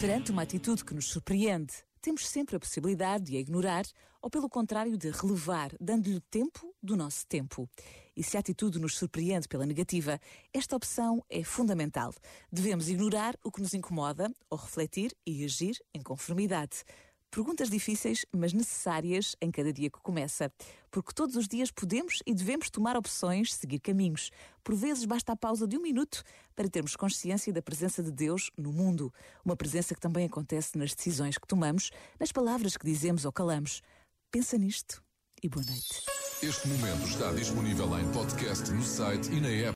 Perante uma atitude que nos surpreende, temos sempre a possibilidade de a ignorar ou, pelo contrário, de relevar, dando-lhe tempo do nosso tempo. E se a atitude nos surpreende pela negativa, esta opção é fundamental. Devemos ignorar o que nos incomoda ou refletir e agir em conformidade. Perguntas difíceis, mas necessárias em cada dia que começa. Porque todos os dias podemos e devemos tomar opções, seguir caminhos. Por vezes basta a pausa de um minuto para termos consciência da presença de Deus no mundo. Uma presença que também acontece nas decisões que tomamos, nas palavras que dizemos ou calamos. Pensa nisto e boa noite. Este momento está disponível em podcast no site e na app.